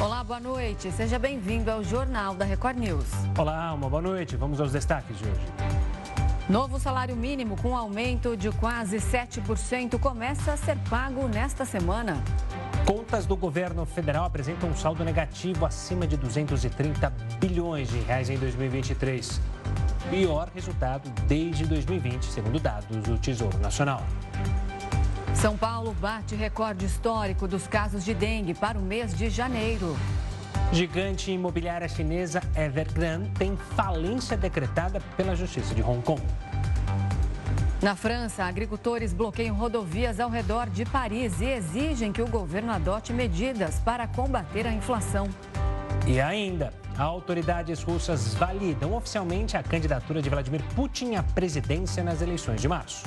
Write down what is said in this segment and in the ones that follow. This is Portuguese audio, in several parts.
Olá, boa noite. Seja bem-vindo ao Jornal da Record News. Olá, uma boa noite. Vamos aos destaques de hoje. Novo salário mínimo com aumento de quase 7% começa a ser pago nesta semana. Contas do governo federal apresentam um saldo negativo acima de 230 bilhões de reais em 2023. Pior resultado desde 2020, segundo dados do Tesouro Nacional. São Paulo bate recorde histórico dos casos de dengue para o mês de janeiro. Gigante imobiliária chinesa Evergrande tem falência decretada pela Justiça de Hong Kong. Na França, agricultores bloqueiam rodovias ao redor de Paris e exigem que o governo adote medidas para combater a inflação. E ainda, autoridades russas validam oficialmente a candidatura de Vladimir Putin à presidência nas eleições de março.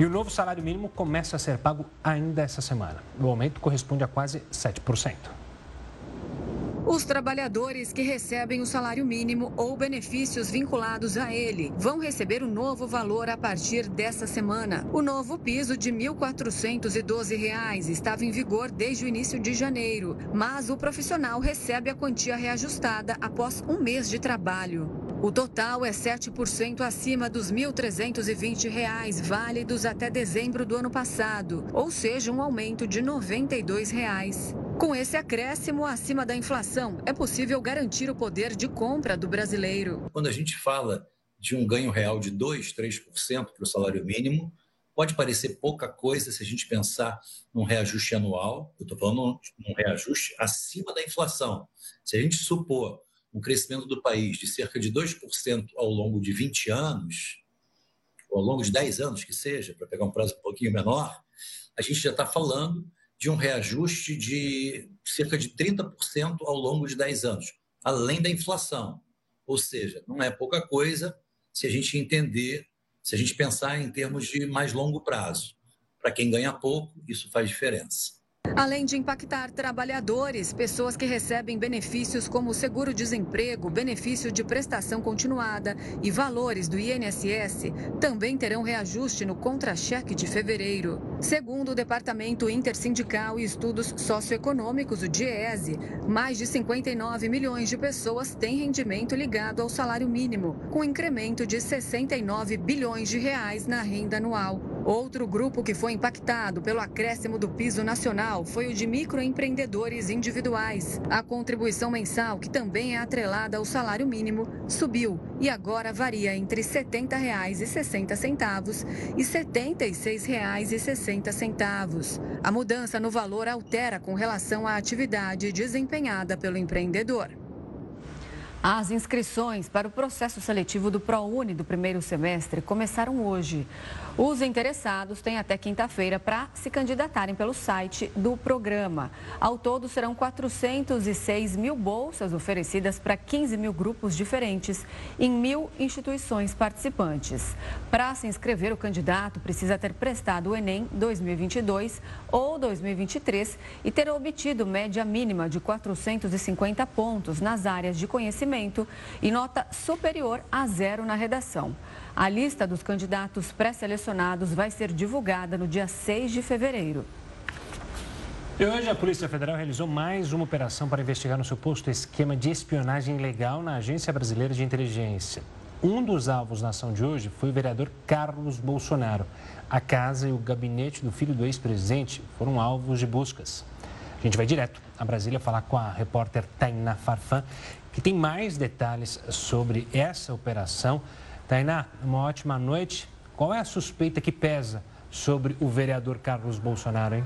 E o novo salário mínimo começa a ser pago ainda essa semana. O aumento corresponde a quase 7%. Os trabalhadores que recebem o salário mínimo ou benefícios vinculados a ele vão receber o um novo valor a partir dessa semana. O novo piso de R$ 1.412 estava em vigor desde o início de janeiro, mas o profissional recebe a quantia reajustada após um mês de trabalho. O total é 7% acima dos R$ 1.320 válidos até dezembro do ano passado, ou seja, um aumento de 92 reais. Com esse acréscimo acima da inflação, é possível garantir o poder de compra do brasileiro. Quando a gente fala de um ganho real de 2, 3% para o salário mínimo, pode parecer pouca coisa se a gente pensar num reajuste anual. Eu estou falando num reajuste acima da inflação. Se a gente supor um crescimento do país de cerca de 2% ao longo de 20 anos, ou ao longo de 10 anos que seja, para pegar um prazo um pouquinho menor, a gente já está falando de um reajuste de cerca de 30% ao longo de 10 anos, além da inflação. Ou seja, não é pouca coisa se a gente entender, se a gente pensar em termos de mais longo prazo. Para quem ganha pouco, isso faz diferença. Além de impactar trabalhadores, pessoas que recebem benefícios como seguro-desemprego, benefício de prestação continuada e valores do INSS, também terão reajuste no contra-cheque de fevereiro. Segundo o Departamento Intersindical e Estudos Socioeconômicos, o DIESE, mais de 59 milhões de pessoas têm rendimento ligado ao salário mínimo, com incremento de 69 bilhões de reais na renda anual. Outro grupo que foi impactado pelo acréscimo do piso nacional foi o de microempreendedores individuais. A contribuição mensal, que também é atrelada ao salário mínimo, subiu e agora varia entre R$ 70,60 e R$ 76,60. A mudança no valor altera com relação à atividade desempenhada pelo empreendedor. As inscrições para o processo seletivo do ProUni do primeiro semestre começaram hoje. Os interessados têm até quinta-feira para se candidatarem pelo site do programa. Ao todo, serão 406 mil bolsas oferecidas para 15 mil grupos diferentes em mil instituições participantes. Para se inscrever, o candidato precisa ter prestado o Enem 2022 ou 2023 e ter obtido média mínima de 450 pontos nas áreas de conhecimento e nota superior a zero na redação. A lista dos candidatos pré-selecionados vai ser divulgada no dia 6 de fevereiro. E hoje a Polícia Federal realizou mais uma operação para investigar no suposto esquema de espionagem ilegal na Agência Brasileira de Inteligência. Um dos alvos na ação de hoje foi o vereador Carlos Bolsonaro. A casa e o gabinete do filho do ex-presidente foram alvos de buscas. A gente vai direto a Brasília falar com a repórter Tainá Farfan, que tem mais detalhes sobre essa operação. Tainá, uma ótima noite. Qual é a suspeita que pesa sobre o vereador Carlos Bolsonaro, hein?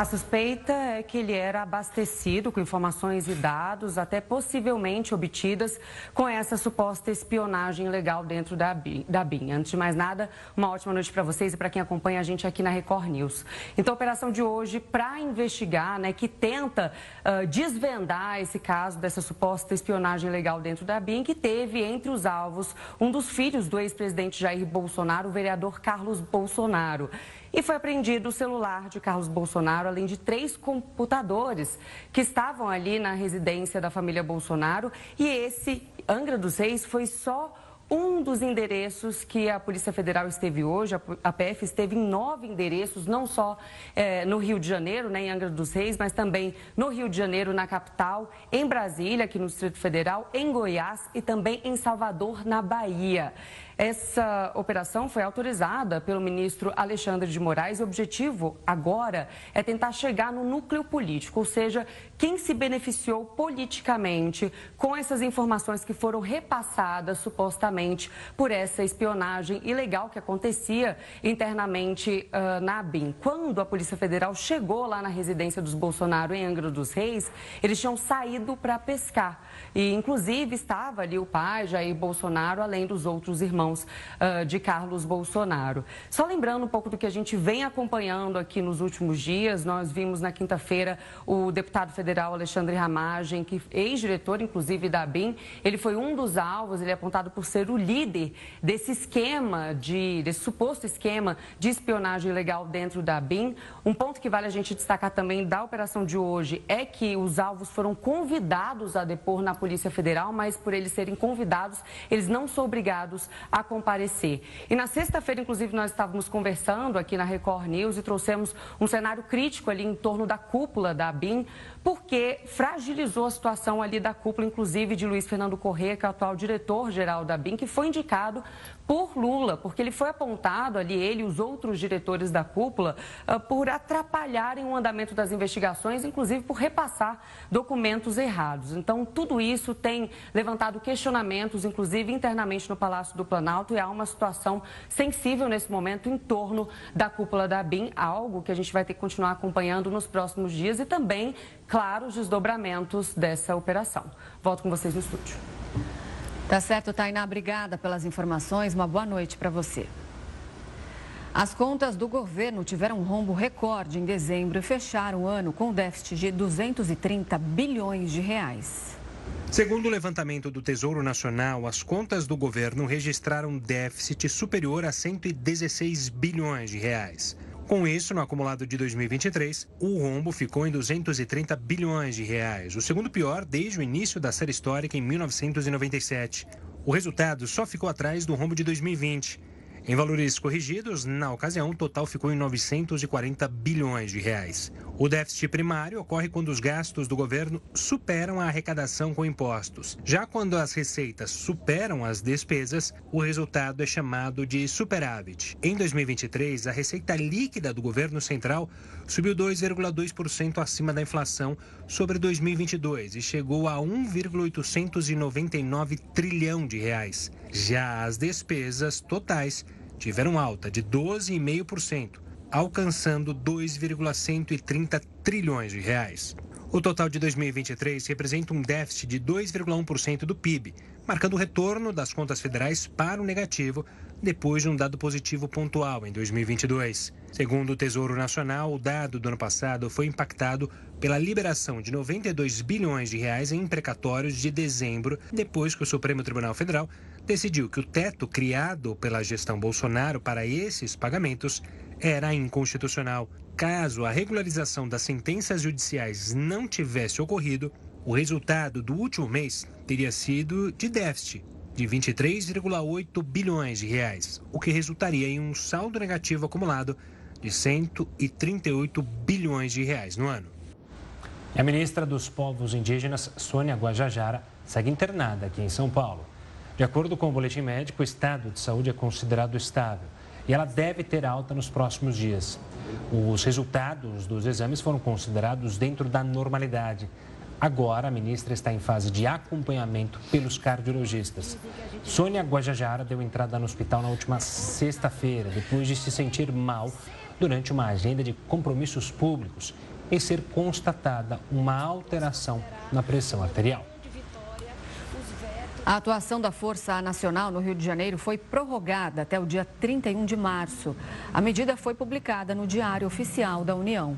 A suspeita é que ele era abastecido com informações e dados, até possivelmente obtidas com essa suposta espionagem legal dentro da BIM. Antes de mais nada, uma ótima noite para vocês e para quem acompanha a gente aqui na Record News. Então, a operação de hoje, para investigar, né, que tenta uh, desvendar esse caso dessa suposta espionagem legal dentro da BIM, que teve entre os alvos um dos filhos do ex-presidente Jair Bolsonaro, o vereador Carlos Bolsonaro. E foi apreendido o celular de Carlos Bolsonaro, além de três computadores que estavam ali na residência da família Bolsonaro. E esse, Angra dos Reis, foi só um dos endereços que a Polícia Federal esteve hoje, a PF esteve em nove endereços, não só é, no Rio de Janeiro, né, em Angra dos Reis, mas também no Rio de Janeiro, na capital, em Brasília, aqui no Distrito Federal, em Goiás e também em Salvador, na Bahia. Essa operação foi autorizada pelo ministro Alexandre de Moraes. O objetivo agora é tentar chegar no núcleo político, ou seja, quem se beneficiou politicamente com essas informações que foram repassadas supostamente por essa espionagem ilegal que acontecia internamente uh, na ABIN. Quando a Polícia Federal chegou lá na residência dos Bolsonaro em Angra dos Reis, eles tinham saído para pescar. E, inclusive, estava ali o pai, Jair Bolsonaro, além dos outros irmãos uh, de Carlos Bolsonaro. Só lembrando um pouco do que a gente vem acompanhando aqui nos últimos dias, nós vimos na quinta-feira o deputado federal Alexandre Ramagem, que ex-diretor, inclusive, da BIM, ele foi um dos alvos, ele é apontado por ser o líder desse esquema, de, desse suposto esquema de espionagem ilegal dentro da BIM. Um ponto que vale a gente destacar também da operação de hoje é que os alvos foram convidados a depor na Polícia Federal, mas por eles serem convidados, eles não são obrigados a comparecer. E na sexta-feira, inclusive, nós estávamos conversando aqui na Record News e trouxemos um cenário crítico ali em torno da cúpula da ABIN, porque fragilizou a situação ali da cúpula, inclusive de Luiz Fernando Corrêa, que é o atual diretor-geral da BIM, que foi indicado por Lula, porque ele foi apontado ali, ele e os outros diretores da cúpula, ah, por atrapalharem o andamento das investigações, inclusive por repassar documentos errados. Então, tudo isso tem levantado questionamentos, inclusive internamente no Palácio do Planalto, e há uma situação sensível nesse momento em torno da cúpula da BIM, algo que a gente vai ter que continuar acompanhando nos próximos dias e também, claro, os desdobramentos dessa operação. Volto com vocês no estúdio. Tá certo, Tainá. Obrigada pelas informações. Uma boa noite para você. As contas do governo tiveram um rombo recorde em dezembro e fecharam o ano com um déficit de 230 bilhões de reais. Segundo o levantamento do Tesouro Nacional, as contas do governo registraram déficit superior a 116 bilhões de reais. Com isso, no acumulado de 2023, o rombo ficou em 230 bilhões de reais, o segundo pior desde o início da série histórica em 1997. O resultado só ficou atrás do rombo de 2020, em valores corrigidos, na ocasião, o total ficou em 940 bilhões de reais. O déficit primário ocorre quando os gastos do governo superam a arrecadação com impostos. Já quando as receitas superam as despesas, o resultado é chamado de superávit. Em 2023, a receita líquida do governo central subiu 2,2% acima da inflação sobre 2022 e chegou a 1,899 trilhão de reais. Já as despesas totais tiveram alta de 12,5%, alcançando 2,130 trilhões de reais. O total de 2023 representa um déficit de 2,1% do PIB, marcando o retorno das contas federais para o negativo depois de um dado positivo pontual em 2022. Segundo o Tesouro Nacional, o dado do ano passado foi impactado pela liberação de 92 bilhões de reais em precatórios de dezembro, depois que o Supremo Tribunal Federal decidiu que o teto criado pela gestão Bolsonaro para esses pagamentos era inconstitucional. Caso a regularização das sentenças judiciais não tivesse ocorrido, o resultado do último mês teria sido de déficit de 23,8 bilhões de reais, o que resultaria em um saldo negativo acumulado de 138 bilhões de reais no ano. A ministra dos Povos Indígenas, Sônia Guajajara, segue internada aqui em São Paulo. De acordo com o boletim médico, o estado de saúde é considerado estável e ela deve ter alta nos próximos dias. Os resultados dos exames foram considerados dentro da normalidade. Agora, a ministra está em fase de acompanhamento pelos cardiologistas. Sônia Guajajara deu entrada no hospital na última sexta-feira, depois de se sentir mal durante uma agenda de compromissos públicos e ser constatada uma alteração na pressão arterial. A atuação da Força Nacional no Rio de Janeiro foi prorrogada até o dia 31 de março. A medida foi publicada no Diário Oficial da União.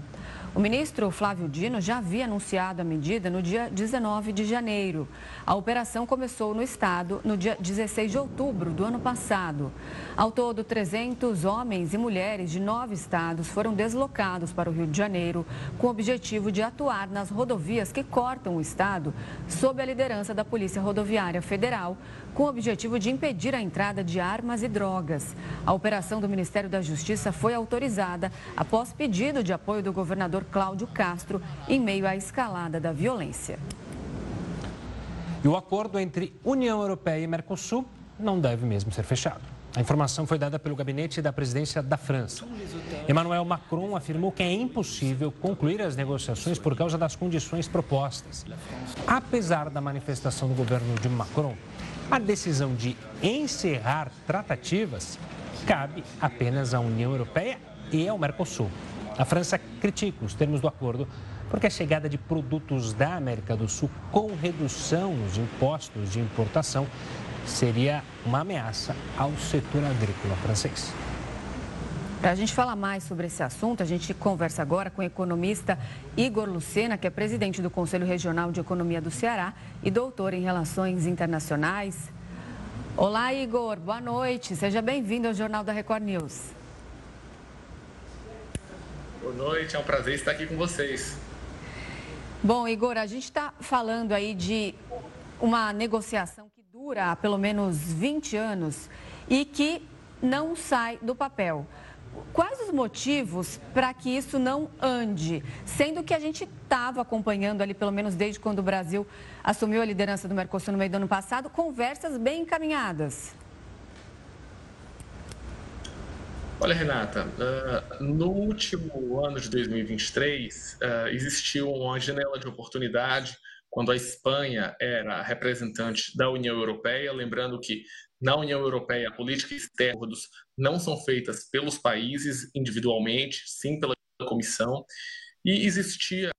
O ministro Flávio Dino já havia anunciado a medida no dia 19 de janeiro. A operação começou no estado no dia 16 de outubro do ano passado. Ao todo, 300 homens e mulheres de nove estados foram deslocados para o Rio de Janeiro com o objetivo de atuar nas rodovias que cortam o estado sob a liderança da Polícia Rodoviária Federal, com o objetivo de impedir a entrada de armas e drogas. A operação do Ministério da Justiça foi autorizada após pedido de apoio do governador Cláudio Castro em meio à escalada da violência. E o acordo entre União Europeia e Mercosul não deve mesmo ser fechado. A informação foi dada pelo gabinete da presidência da França. Emmanuel Macron afirmou que é impossível concluir as negociações por causa das condições propostas. Apesar da manifestação do governo de Macron, a decisão de encerrar tratativas cabe apenas à União Europeia e ao Mercosul. A França critica os termos do acordo porque a chegada de produtos da América do Sul com redução nos impostos de importação seria uma ameaça ao setor agrícola francês. Para a gente falar mais sobre esse assunto, a gente conversa agora com o economista Igor Lucena, que é presidente do Conselho Regional de Economia do Ceará e doutor em Relações Internacionais. Olá, Igor, boa noite. Seja bem-vindo ao Jornal da Record News. Boa noite, é um prazer estar aqui com vocês. Bom, Igor, a gente está falando aí de uma negociação que dura há pelo menos 20 anos e que não sai do papel. Quais os motivos para que isso não ande? Sendo que a gente estava acompanhando ali, pelo menos desde quando o Brasil assumiu a liderança do Mercosul no meio do ano passado, conversas bem encaminhadas. Olha, Renata, uh, no último ano de 2023, uh, existiu uma janela de oportunidade quando a Espanha era representante da União Europeia, lembrando que na União Europeia, a política externa não são feitas pelos países individualmente, sim pela Comissão. E existia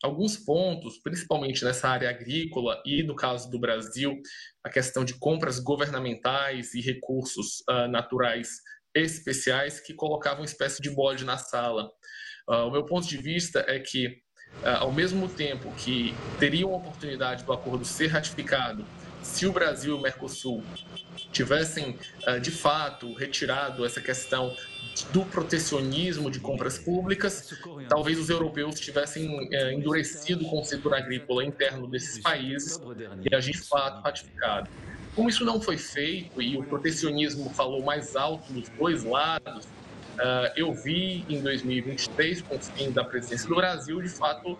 alguns pontos, principalmente nessa área agrícola e no caso do Brasil, a questão de compras governamentais e recursos uh, naturais especiais que colocavam uma espécie de bode na sala. Uh, o meu ponto de vista é que, uh, ao mesmo tempo que teriam a oportunidade do acordo ser ratificado se o Brasil e o Mercosul tivessem, ah, de fato, retirado essa questão do protecionismo de compras públicas, talvez os europeus tivessem eh, endurecido o setor agrícola interno desses países e a gente, de fato, ratificado. Como isso não foi feito e o protecionismo falou mais alto dos dois lados, ah, eu vi em 2023, com o fim da presidência do Brasil, de fato,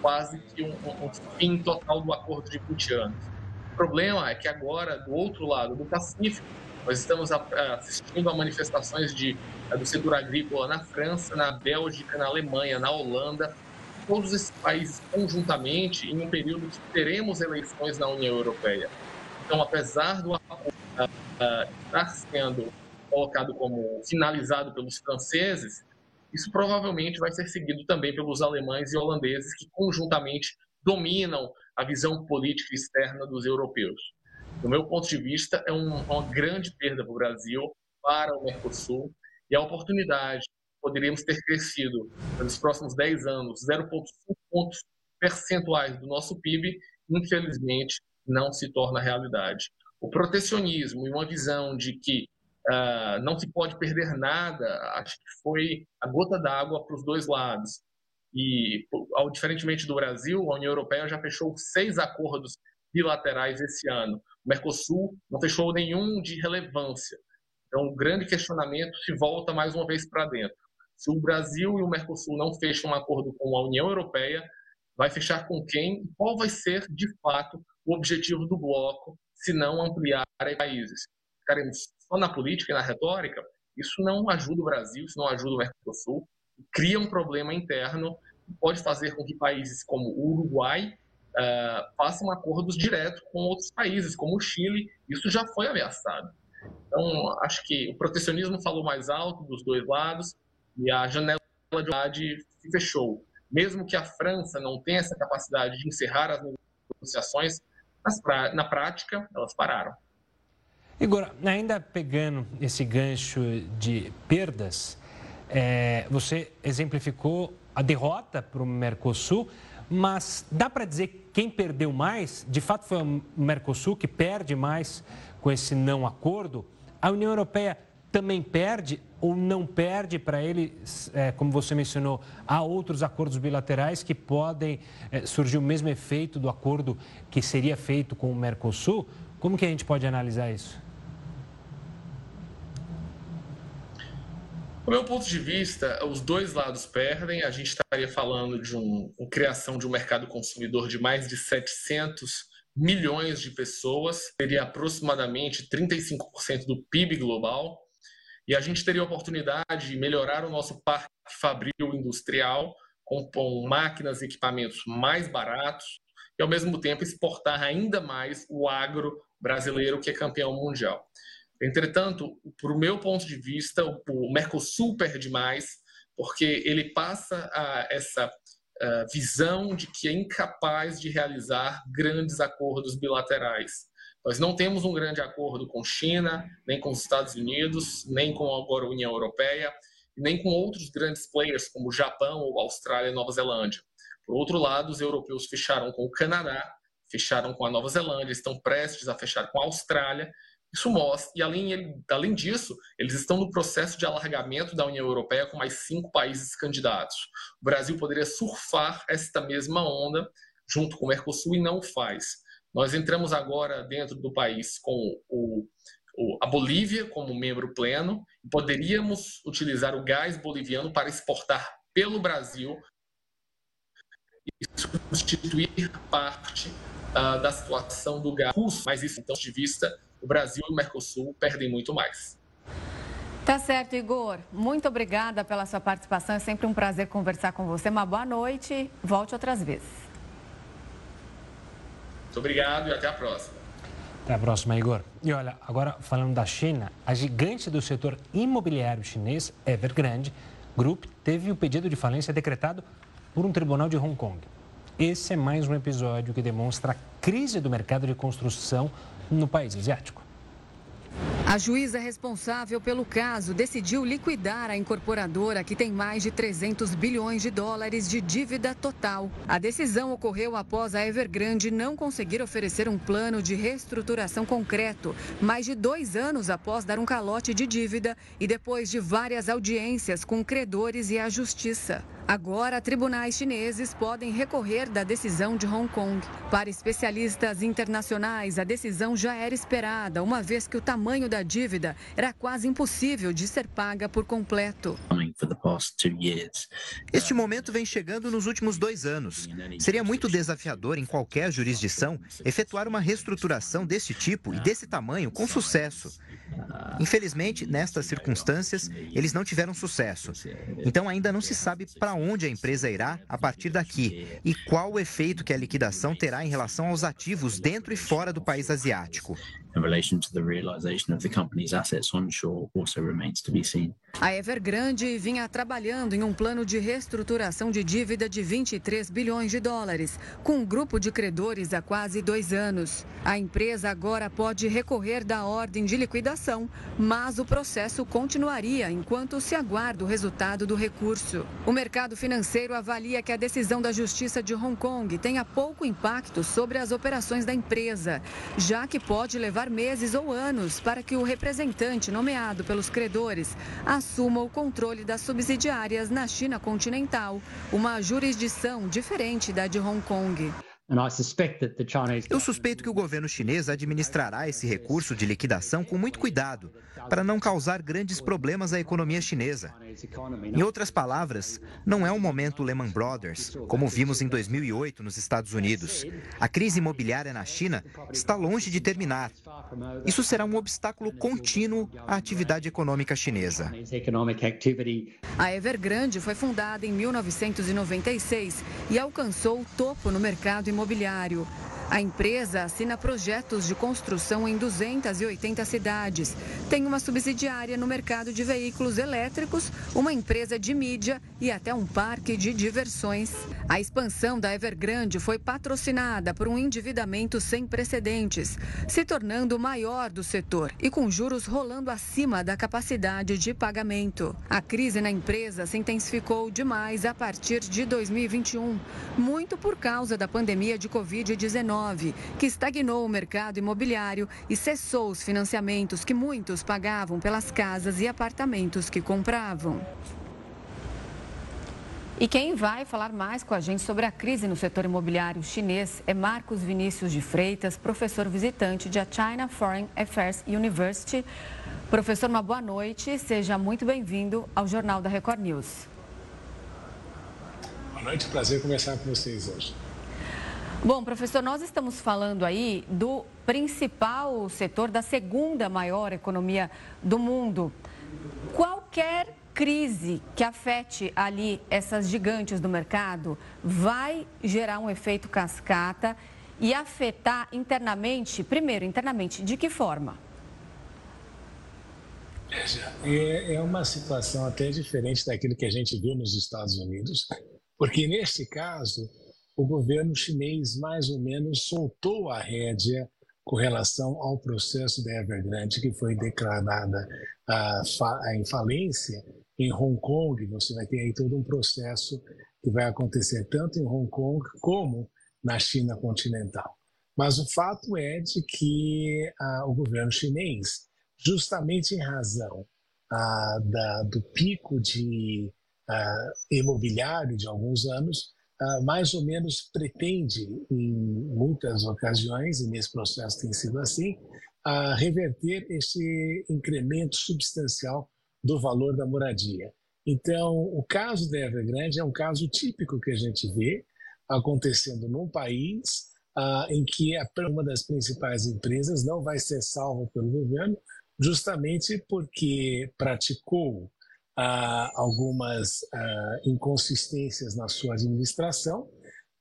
quase que um, um fim total do acordo de 20 anos. O problema é que agora, do outro lado do Pacífico, nós estamos assistindo a manifestações de, do setor agrícola na França, na Bélgica, na Alemanha, na Holanda, todos esses países conjuntamente em um período que teremos eleições na União Europeia. Então, apesar do acordo uh, estar sendo colocado como finalizado pelos franceses, isso provavelmente vai ser seguido também pelos alemães e holandeses que conjuntamente dominam a visão política externa dos europeus. Do meu ponto de vista, é um, uma grande perda para o Brasil, para o Mercosul, e a oportunidade poderíamos ter crescido nos próximos 10 anos 0,5 pontos percentuais do nosso PIB, infelizmente não se torna realidade. O protecionismo e uma visão de que uh, não se pode perder nada, acho que foi a gota d'água para os dois lados. E, ao, diferentemente do Brasil, a União Europeia já fechou seis acordos bilaterais esse ano. O Mercosul não fechou nenhum de relevância. Então, o grande questionamento se volta mais uma vez para dentro. Se o Brasil e o Mercosul não fecham um acordo com a União Europeia, vai fechar com quem? Qual vai ser, de fato, o objetivo do bloco, se não ampliar países? Ficaremos só na política e na retórica? Isso não ajuda o Brasil, isso não ajuda o Mercosul, cria um problema interno pode fazer com que países como o Uruguai uh, façam acordos diretos com outros países, como o Chile. Isso já foi ameaçado. Então, acho que o protecionismo falou mais alto dos dois lados e a janela de unidade se fechou. Mesmo que a França não tenha essa capacidade de encerrar as negociações, na prática, elas pararam. Igor, ainda pegando esse gancho de perdas, é, você exemplificou a derrota para o Mercosul, mas dá para dizer quem perdeu mais? De fato, foi o Mercosul que perde mais com esse não acordo? A União Europeia também perde ou não perde para ele, é, como você mencionou, há outros acordos bilaterais que podem é, surgir o mesmo efeito do acordo que seria feito com o Mercosul? Como que a gente pode analisar isso? Do meu ponto de vista, os dois lados perdem. A gente estaria falando de um, uma criação de um mercado consumidor de mais de 700 milhões de pessoas, seria aproximadamente 35% do PIB global e a gente teria a oportunidade de melhorar o nosso parque fabril industrial com, com máquinas e equipamentos mais baratos e, ao mesmo tempo, exportar ainda mais o agro brasileiro, que é campeão mundial. Entretanto, por o meu ponto de vista, o Mercosul perde mais, porque ele passa a essa a visão de que é incapaz de realizar grandes acordos bilaterais. Nós não temos um grande acordo com China, nem com os Estados Unidos, nem com agora a União Europeia, nem com outros grandes players como Japão, Austrália e Nova Zelândia. Por outro lado, os europeus fecharam com o Canadá, fecharam com a Nova Zelândia, estão prestes a fechar com a Austrália. Isso mostra, e além, além disso, eles estão no processo de alargamento da União Europeia com mais cinco países candidatos. O Brasil poderia surfar esta mesma onda junto com o Mercosul e não o faz. Nós entramos agora dentro do país com o, o, a Bolívia como membro pleno e poderíamos utilizar o gás boliviano para exportar pelo Brasil e substituir parte uh, da situação do gás russo. Mas isso, então, de vista, o Brasil e o Mercosul perdem muito mais. Tá certo, Igor. Muito obrigada pela sua participação. É sempre um prazer conversar com você. Uma boa noite. Volte outras vezes. Muito obrigado e até a próxima. Até a próxima, Igor. E olha, agora falando da China, a gigante do setor imobiliário chinês, Evergrande Group, teve o pedido de falência decretado por um tribunal de Hong Kong. Esse é mais um episódio que demonstra a crise do mercado de construção no país asiático. A juíza responsável pelo caso decidiu liquidar a incorporadora que tem mais de 300 bilhões de dólares de dívida total. A decisão ocorreu após a Evergrande não conseguir oferecer um plano de reestruturação concreto, mais de dois anos após dar um calote de dívida e depois de várias audiências com credores e a justiça. Agora, tribunais chineses podem recorrer da decisão de Hong Kong. Para especialistas internacionais, a decisão já era esperada, uma vez que o tamanho da dívida era quase impossível de ser paga por completo. Este momento vem chegando nos últimos dois anos. Seria muito desafiador em qualquer jurisdição efetuar uma reestruturação desse tipo e desse tamanho com sucesso. Infelizmente, nestas circunstâncias, eles não tiveram sucesso. Então, ainda não se sabe para onde a empresa irá a partir daqui e qual o efeito que a liquidação terá em relação aos ativos dentro e fora do país asiático assets onshore remains to be seen. A Evergrande vinha trabalhando em um plano de reestruturação de dívida de 23 bilhões de dólares, com um grupo de credores há quase dois anos. A empresa agora pode recorrer da ordem de liquidação, mas o processo continuaria enquanto se aguarda o resultado do recurso. O mercado financeiro avalia que a decisão da Justiça de Hong Kong tenha pouco impacto sobre as operações da empresa, já que pode levar meses ou anos para que o representante nomeado pelos credores assuma o controle das subsidiárias na China continental, uma jurisdição diferente da de Hong Kong. Eu suspeito que o governo chinês administrará esse recurso de liquidação com muito cuidado, para não causar grandes problemas à economia chinesa. Em outras palavras, não é um momento Lehman Brothers, como vimos em 2008 nos Estados Unidos. A crise imobiliária na China está longe de terminar. Isso será um obstáculo contínuo à atividade econômica chinesa. A Evergrande foi fundada em 1996 e alcançou o topo no mercado imobiliário imobiliário. A empresa assina projetos de construção em 280 cidades. Tem uma subsidiária no mercado de veículos elétricos, uma empresa de mídia e até um parque de diversões. A expansão da Evergrande foi patrocinada por um endividamento sem precedentes, se tornando o maior do setor e com juros rolando acima da capacidade de pagamento. A crise na empresa se intensificou demais a partir de 2021, muito por causa da pandemia de Covid-19, que estagnou o mercado imobiliário e cessou os financiamentos que muitos pagavam pelas casas e apartamentos que compravam. E quem vai falar mais com a gente sobre a crise no setor imobiliário chinês é Marcos Vinícius de Freitas, professor visitante da China Foreign Affairs University. Professor, uma boa noite. Seja muito bem-vindo ao Jornal da Record News. Boa noite, prazer conversar com vocês hoje. Bom, professor, nós estamos falando aí do principal setor da segunda maior economia do mundo. Qualquer crise que afete ali essas gigantes do mercado vai gerar um efeito cascata e afetar internamente, primeiro, internamente, de que forma? É, é uma situação até diferente daquilo que a gente viu nos Estados Unidos, porque neste caso o governo chinês mais ou menos soltou a rédea com relação ao processo da Evergrande, que foi declarada a, em falência em Hong Kong, você vai ter aí todo um processo que vai acontecer tanto em Hong Kong como na China continental. Mas o fato é de que ah, o governo chinês, justamente em razão ah, da, do pico de ah, imobiliário de alguns anos, ah, mais ou menos pretende, em muitas ocasiões, e nesse processo tem sido assim, reverter esse incremento substancial do valor da moradia. Então, o caso da Evergrande é um caso típico que a gente vê acontecendo num país ah, em que uma das principais empresas não vai ser salva pelo governo, justamente porque praticou ah, algumas ah, inconsistências na sua administração.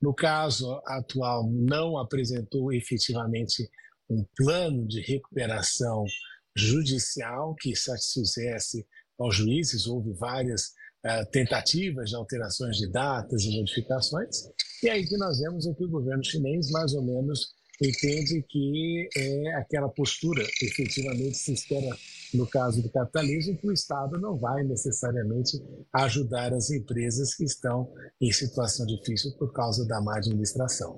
No caso atual, não apresentou efetivamente um plano de recuperação judicial que satisfizesse aos juízes, houve várias uh, tentativas de alterações de datas e modificações, e aí que nós vemos é que o governo chinês mais ou menos entende que é aquela postura, efetivamente se espera no caso do capitalismo, que o Estado não vai necessariamente ajudar as empresas que estão em situação difícil por causa da má administração.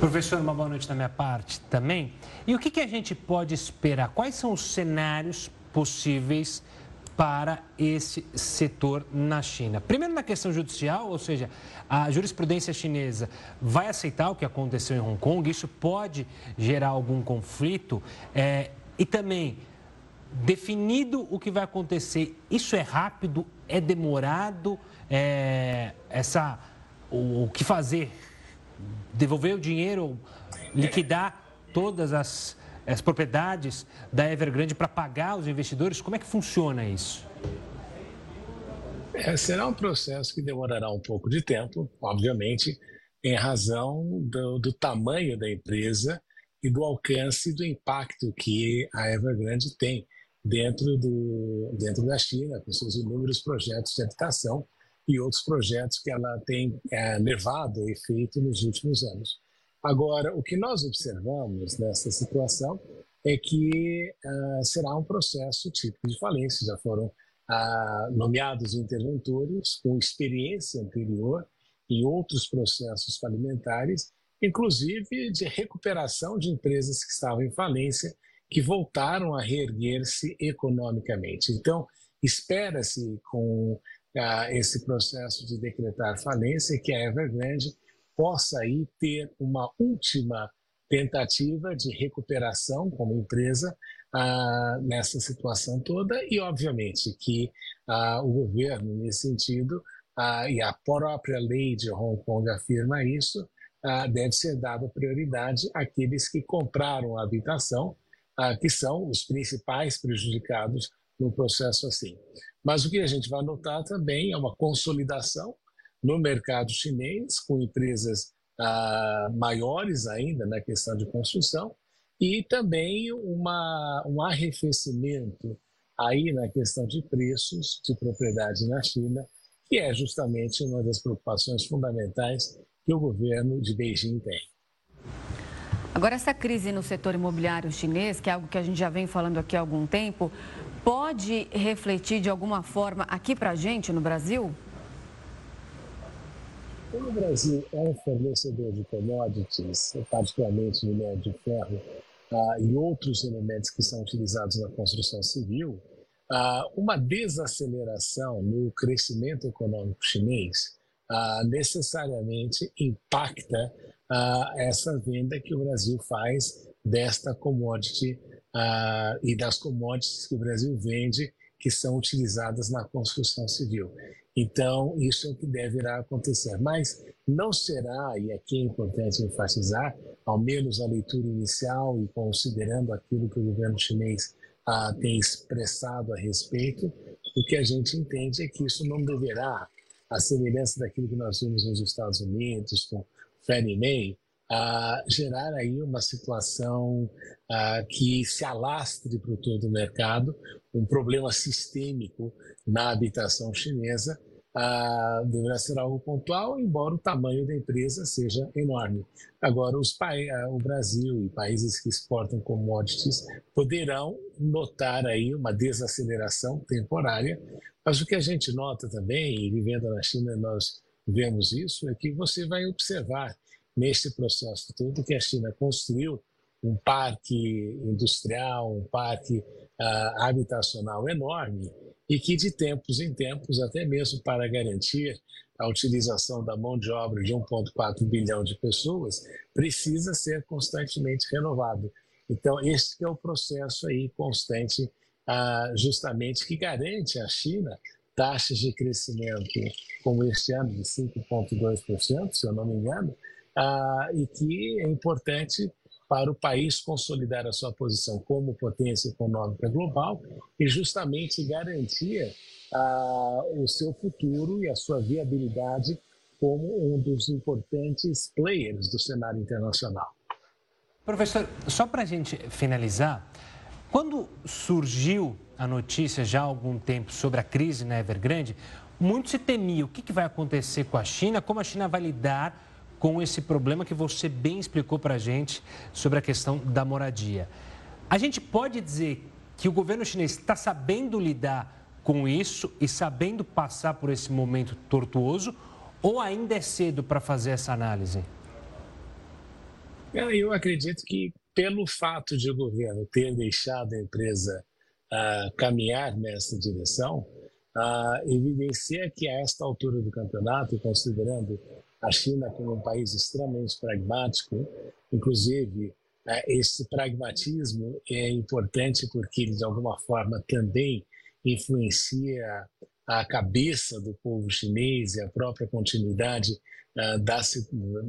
Professor, uma boa noite da minha parte também. E o que, que a gente pode esperar? Quais são os cenários possíveis para esse setor na China. Primeiro, na questão judicial, ou seja, a jurisprudência chinesa vai aceitar o que aconteceu em Hong Kong, isso pode gerar algum conflito. É, e também, definido o que vai acontecer, isso é rápido, é demorado, é, essa, o, o que fazer? Devolver o dinheiro, liquidar todas as as propriedades da Evergrande para pagar os investidores? Como é que funciona isso? É, será um processo que demorará um pouco de tempo, obviamente, em razão do, do tamanho da empresa e do alcance do impacto que a Evergrande tem dentro, do, dentro da China, com seus inúmeros projetos de habitação e outros projetos que ela tem é, levado a efeito nos últimos anos. Agora, o que nós observamos nessa situação é que uh, será um processo típico de falência. Já foram uh, nomeados interventores com experiência anterior em outros processos falimentares, inclusive de recuperação de empresas que estavam em falência, que voltaram a reerguer-se economicamente. Então, espera-se com uh, esse processo de decretar falência que a Evergrande possa aí ter uma última tentativa de recuperação como empresa ah, nessa situação toda e, obviamente, que ah, o governo, nesse sentido, ah, e a própria lei de Hong Kong afirma isso, ah, deve ser dada prioridade àqueles que compraram a habitação, ah, que são os principais prejudicados no processo assim. Mas o que a gente vai notar também é uma consolidação no mercado chinês, com empresas ah, maiores ainda na questão de construção e também uma, um arrefecimento aí na questão de preços de propriedade na China, que é justamente uma das preocupações fundamentais que o governo de Beijing tem. Agora, essa crise no setor imobiliário chinês, que é algo que a gente já vem falando aqui há algum tempo, pode refletir de alguma forma aqui para a gente no Brasil? Como o Brasil é um fornecedor de commodities, particularmente minério de ferro, uh, e outros elementos que são utilizados na construção civil, uh, uma desaceleração no crescimento econômico chinês uh, necessariamente impacta essa venda que o Brasil faz desta commodity e das commodities que o Brasil vende que são utilizadas na construção civil. Então, isso é o que deverá acontecer. Mas não será, e aqui é importante enfatizar, ao menos a leitura inicial e considerando aquilo que o governo chinês ah, tem expressado a respeito, o que a gente entende é que isso não deverá, a semelhança daquilo que nós vimos nos Estados Unidos com Fannie Mae, ah, gerar aí uma situação ah, que se alastre para todo o mercado, um problema sistêmico na habitação chinesa, deverá ser algo pontual, embora o tamanho da empresa seja enorme. Agora, o Brasil e países que exportam commodities poderão notar aí uma desaceleração temporária, mas o que a gente nota também, e vivendo na China nós vemos isso, é que você vai observar neste processo todo que a China construiu um parque industrial, um parque uh, habitacional enorme e que de tempos em tempos, até mesmo para garantir a utilização da mão de obra de 1,4 bilhão de pessoas, precisa ser constantemente renovado. Então, este é o processo aí constante, uh, justamente que garante à China taxas de crescimento como este ano de 5,2%, se eu não me engano, uh, e que é importante para o país consolidar a sua posição como potência econômica global e justamente garantir ah, o seu futuro e a sua viabilidade como um dos importantes players do cenário internacional. Professor, só para a gente finalizar, quando surgiu a notícia já há algum tempo sobre a crise na Evergrande, muito se temia o que, que vai acontecer com a China, como a China vai lidar com esse problema que você bem explicou para a gente sobre a questão da moradia. A gente pode dizer que o governo chinês está sabendo lidar com isso e sabendo passar por esse momento tortuoso ou ainda é cedo para fazer essa análise? Eu acredito que pelo fato de o governo ter deixado a empresa uh, caminhar nessa direção, uh, evidencia que a esta altura do campeonato, considerando a China como um país extremamente pragmático, inclusive é, esse pragmatismo é importante porque ele de alguma forma também influencia a cabeça do povo chinês e a própria continuidade uh, da,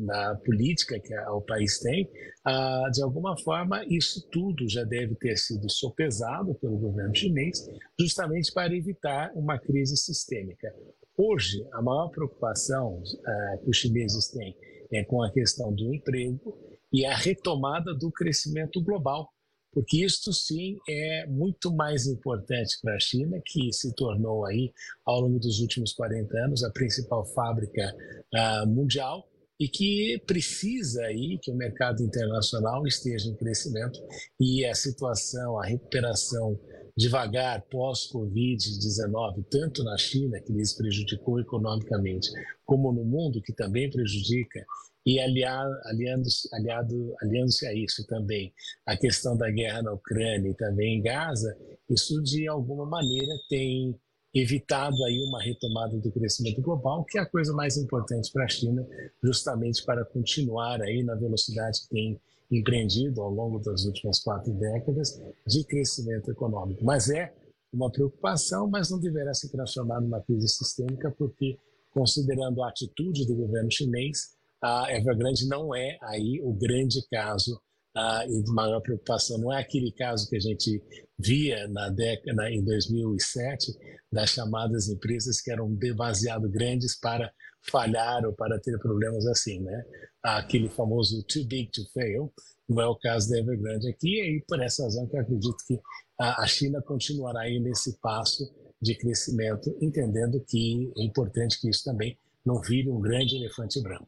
da, política que o país tem, uh, de alguma forma, isso tudo já deve ter sido sopesado pelo governo chinês, justamente para evitar uma crise sistêmica. Hoje, a maior preocupação uh, que os chineses têm é com a questão do emprego e a retomada do crescimento global, porque isto sim é muito mais importante para a China, que se tornou aí, ao longo dos últimos 40 anos, a principal fábrica uh, mundial e que precisa aí que o mercado internacional esteja em crescimento e a situação, a recuperação devagar pós-Covid-19, tanto na China, que lhes prejudicou economicamente, como no mundo, que também prejudica, e aliando-se aliando a isso também a questão da guerra na Ucrânia e também em Gaza, isso de alguma maneira tem evitado aí uma retomada do crescimento global, que é a coisa mais importante para a China, justamente para continuar aí na velocidade que tem empreendido ao longo das últimas quatro décadas de crescimento econômico. Mas é uma preocupação, mas não deverá se transformar numa crise sistêmica, porque, considerando a atitude do governo chinês, a Evergrande não é aí o grande caso ah, e de maior preocupação. Não é aquele caso que a gente via na década em 2007 das chamadas empresas que eram demasiado grandes para falhar ou para ter problemas assim, né? Aquele famoso too big to fail, não é o caso da Evergrande aqui, e por essa razão que eu acredito que a China continuará aí nesse passo de crescimento, entendendo que é importante que isso também não vire um grande elefante branco.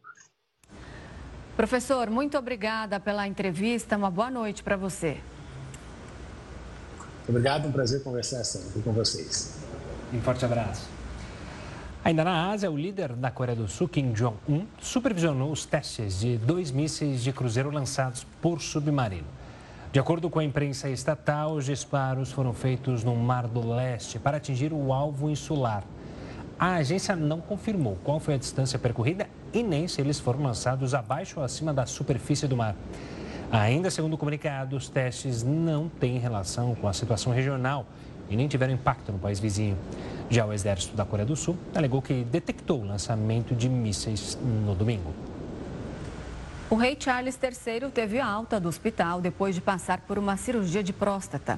Professor, muito obrigada pela entrevista. Uma boa noite para você. Obrigado, um prazer conversar sempre com vocês. Um forte abraço. Ainda na Ásia, o líder da Coreia do Sul, Kim Jong-un, supervisionou os testes de dois mísseis de cruzeiro lançados por submarino. De acordo com a imprensa estatal, os disparos foram feitos no Mar do Leste para atingir o alvo insular. A agência não confirmou qual foi a distância percorrida e nem se eles foram lançados abaixo ou acima da superfície do mar. Ainda segundo o comunicado, os testes não têm relação com a situação regional e nem tiveram impacto no país vizinho. Já o exército da Coreia do Sul alegou que detectou o lançamento de mísseis no domingo. O rei Charles III teve alta do hospital depois de passar por uma cirurgia de próstata.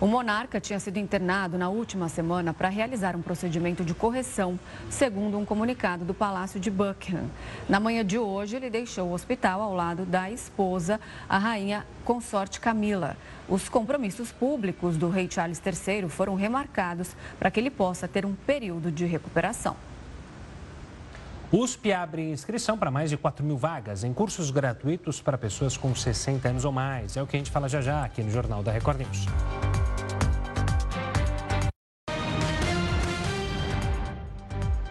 O monarca tinha sido internado na última semana para realizar um procedimento de correção, segundo um comunicado do Palácio de Buckingham. Na manhã de hoje, ele deixou o hospital ao lado da esposa, a rainha consorte Camila. Os compromissos públicos do rei Charles III foram remarcados para que ele possa ter um período de recuperação. USP abre inscrição para mais de 4 mil vagas em cursos gratuitos para pessoas com 60 anos ou mais. É o que a gente fala já já aqui no Jornal da Record News.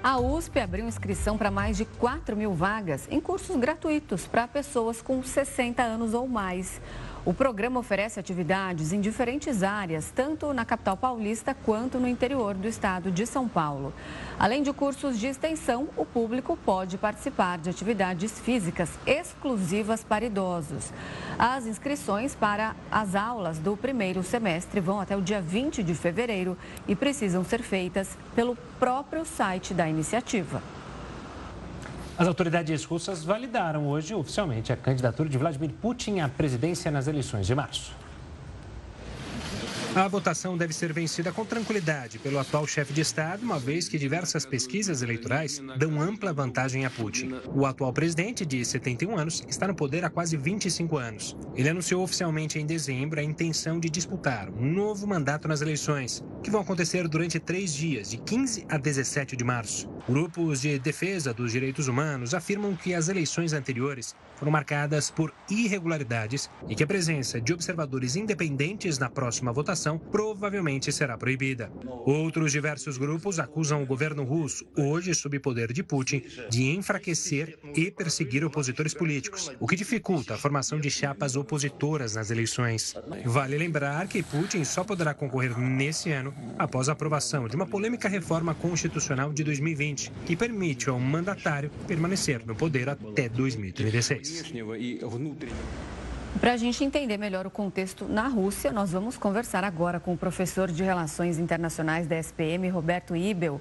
A USP abriu inscrição para mais de 4 mil vagas em cursos gratuitos para pessoas com 60 anos ou mais. O programa oferece atividades em diferentes áreas, tanto na capital paulista quanto no interior do estado de São Paulo. Além de cursos de extensão, o público pode participar de atividades físicas exclusivas para idosos. As inscrições para as aulas do primeiro semestre vão até o dia 20 de fevereiro e precisam ser feitas pelo próprio site da iniciativa. As autoridades russas validaram hoje oficialmente a candidatura de Vladimir Putin à presidência nas eleições de março. A votação deve ser vencida com tranquilidade pelo atual chefe de Estado, uma vez que diversas pesquisas eleitorais dão ampla vantagem a Putin. O atual presidente, de 71 anos, está no poder há quase 25 anos. Ele anunciou oficialmente em dezembro a intenção de disputar um novo mandato nas eleições, que vão acontecer durante três dias, de 15 a 17 de março. Grupos de defesa dos direitos humanos afirmam que as eleições anteriores foram marcadas por irregularidades e que a presença de observadores independentes na próxima votação provavelmente será proibida. Outros diversos grupos acusam o governo russo, hoje sob poder de Putin, de enfraquecer e perseguir opositores políticos, o que dificulta a formação de chapas opositoras nas eleições. Vale lembrar que Putin só poderá concorrer nesse ano após a aprovação de uma polêmica reforma constitucional de 2020, que permite ao mandatário permanecer no poder até 2036. Para a gente entender melhor o contexto na Rússia, nós vamos conversar agora com o professor de Relações Internacionais da SPM, Roberto Ibel.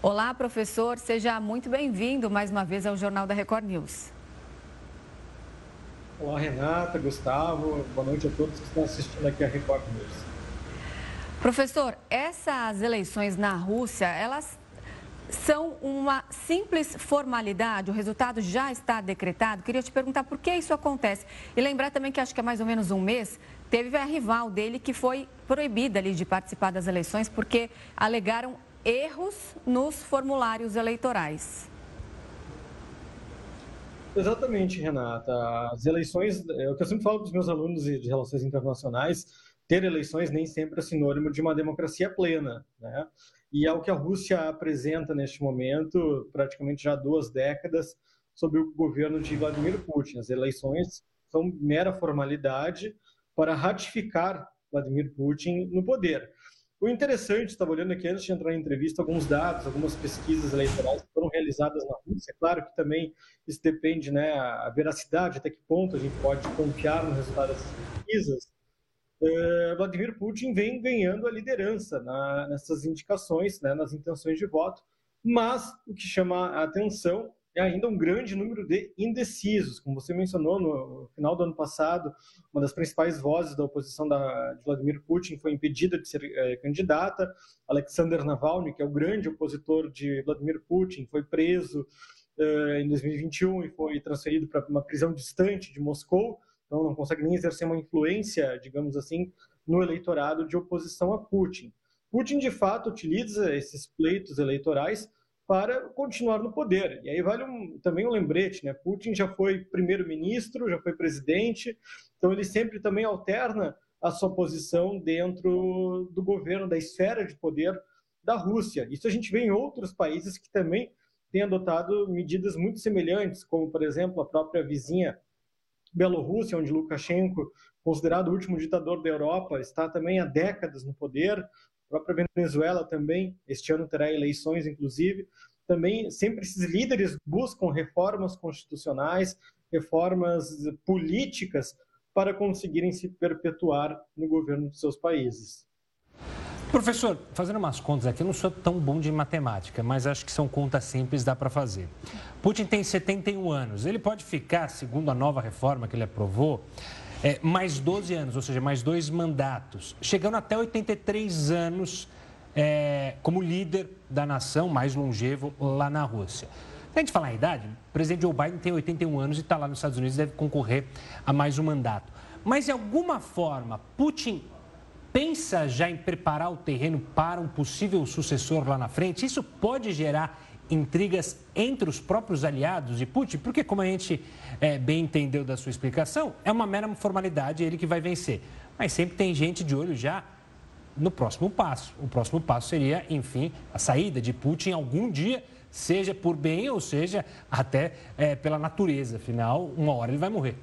Olá, professor, seja muito bem-vindo mais uma vez ao Jornal da Record News. Olá, Renata, Gustavo, boa noite a todos que estão assistindo aqui a Record News. Professor, essas eleições na Rússia, elas são uma simples formalidade, o resultado já está decretado. Queria te perguntar por que isso acontece. E lembrar também que acho que há mais ou menos um mês teve a rival dele que foi proibida ali de participar das eleições porque alegaram erros nos formulários eleitorais. Exatamente, Renata. As eleições, é o que eu sempre falo para os meus alunos de relações internacionais, ter eleições nem sempre é sinônimo de uma democracia plena, né? E é o que a Rússia apresenta neste momento, praticamente já duas décadas, sob o governo de Vladimir Putin. As eleições são mera formalidade para ratificar Vladimir Putin no poder. O interessante, estava olhando aqui antes de entrar na entrevista, alguns dados, algumas pesquisas eleitorais que foram realizadas na Rússia. Claro que também isso depende, né, a veracidade, até que ponto a gente pode confiar no resultado dessas pesquisas. Eh, Vladimir Putin vem ganhando a liderança na, nessas indicações, né, nas intenções de voto, mas o que chama a atenção é ainda um grande número de indecisos. Como você mencionou, no final do ano passado, uma das principais vozes da oposição da, de Vladimir Putin foi impedida de ser é, candidata. Alexander Navalny, que é o grande opositor de Vladimir Putin, foi preso é, em 2021 e foi transferido para uma prisão distante de Moscou. Então, não consegue nem exercer uma influência, digamos assim, no eleitorado de oposição a Putin. Putin, de fato, utiliza esses pleitos eleitorais para continuar no poder. E aí vale um, também um lembrete, né? Putin já foi primeiro-ministro, já foi presidente, então ele sempre também alterna a sua posição dentro do governo, da esfera de poder da Rússia. Isso a gente vê em outros países que também têm adotado medidas muito semelhantes, como, por exemplo, a própria vizinha Bielorrússia, onde Lukashenko, considerado o último ditador da Europa, está também há décadas no poder. A própria Venezuela também, este ano terá eleições, inclusive. Também sempre esses líderes buscam reformas constitucionais, reformas políticas para conseguirem se perpetuar no governo de seus países. Professor, fazendo umas contas aqui, eu não sou tão bom de matemática, mas acho que são contas simples, dá para fazer. Putin tem 71 anos, ele pode ficar, segundo a nova reforma que ele aprovou, é, mais 12 anos, ou seja, mais dois mandatos, chegando até 83 anos é, como líder da nação mais longevo lá na Rússia. A gente falar em idade, o presidente Joe Biden tem 81 anos e está lá nos Estados Unidos deve concorrer a mais um mandato. Mas, de alguma forma, Putin pensa já em preparar o terreno para um possível sucessor lá na frente? Isso pode gerar intrigas entre os próprios aliados de Putin, porque, como a gente é, bem entendeu da sua explicação, é uma mera formalidade ele que vai vencer. Mas sempre tem gente de olho já no próximo passo. O próximo passo seria, enfim, a saída de Putin algum dia, seja por bem ou seja até é, pela natureza. Afinal, uma hora ele vai morrer.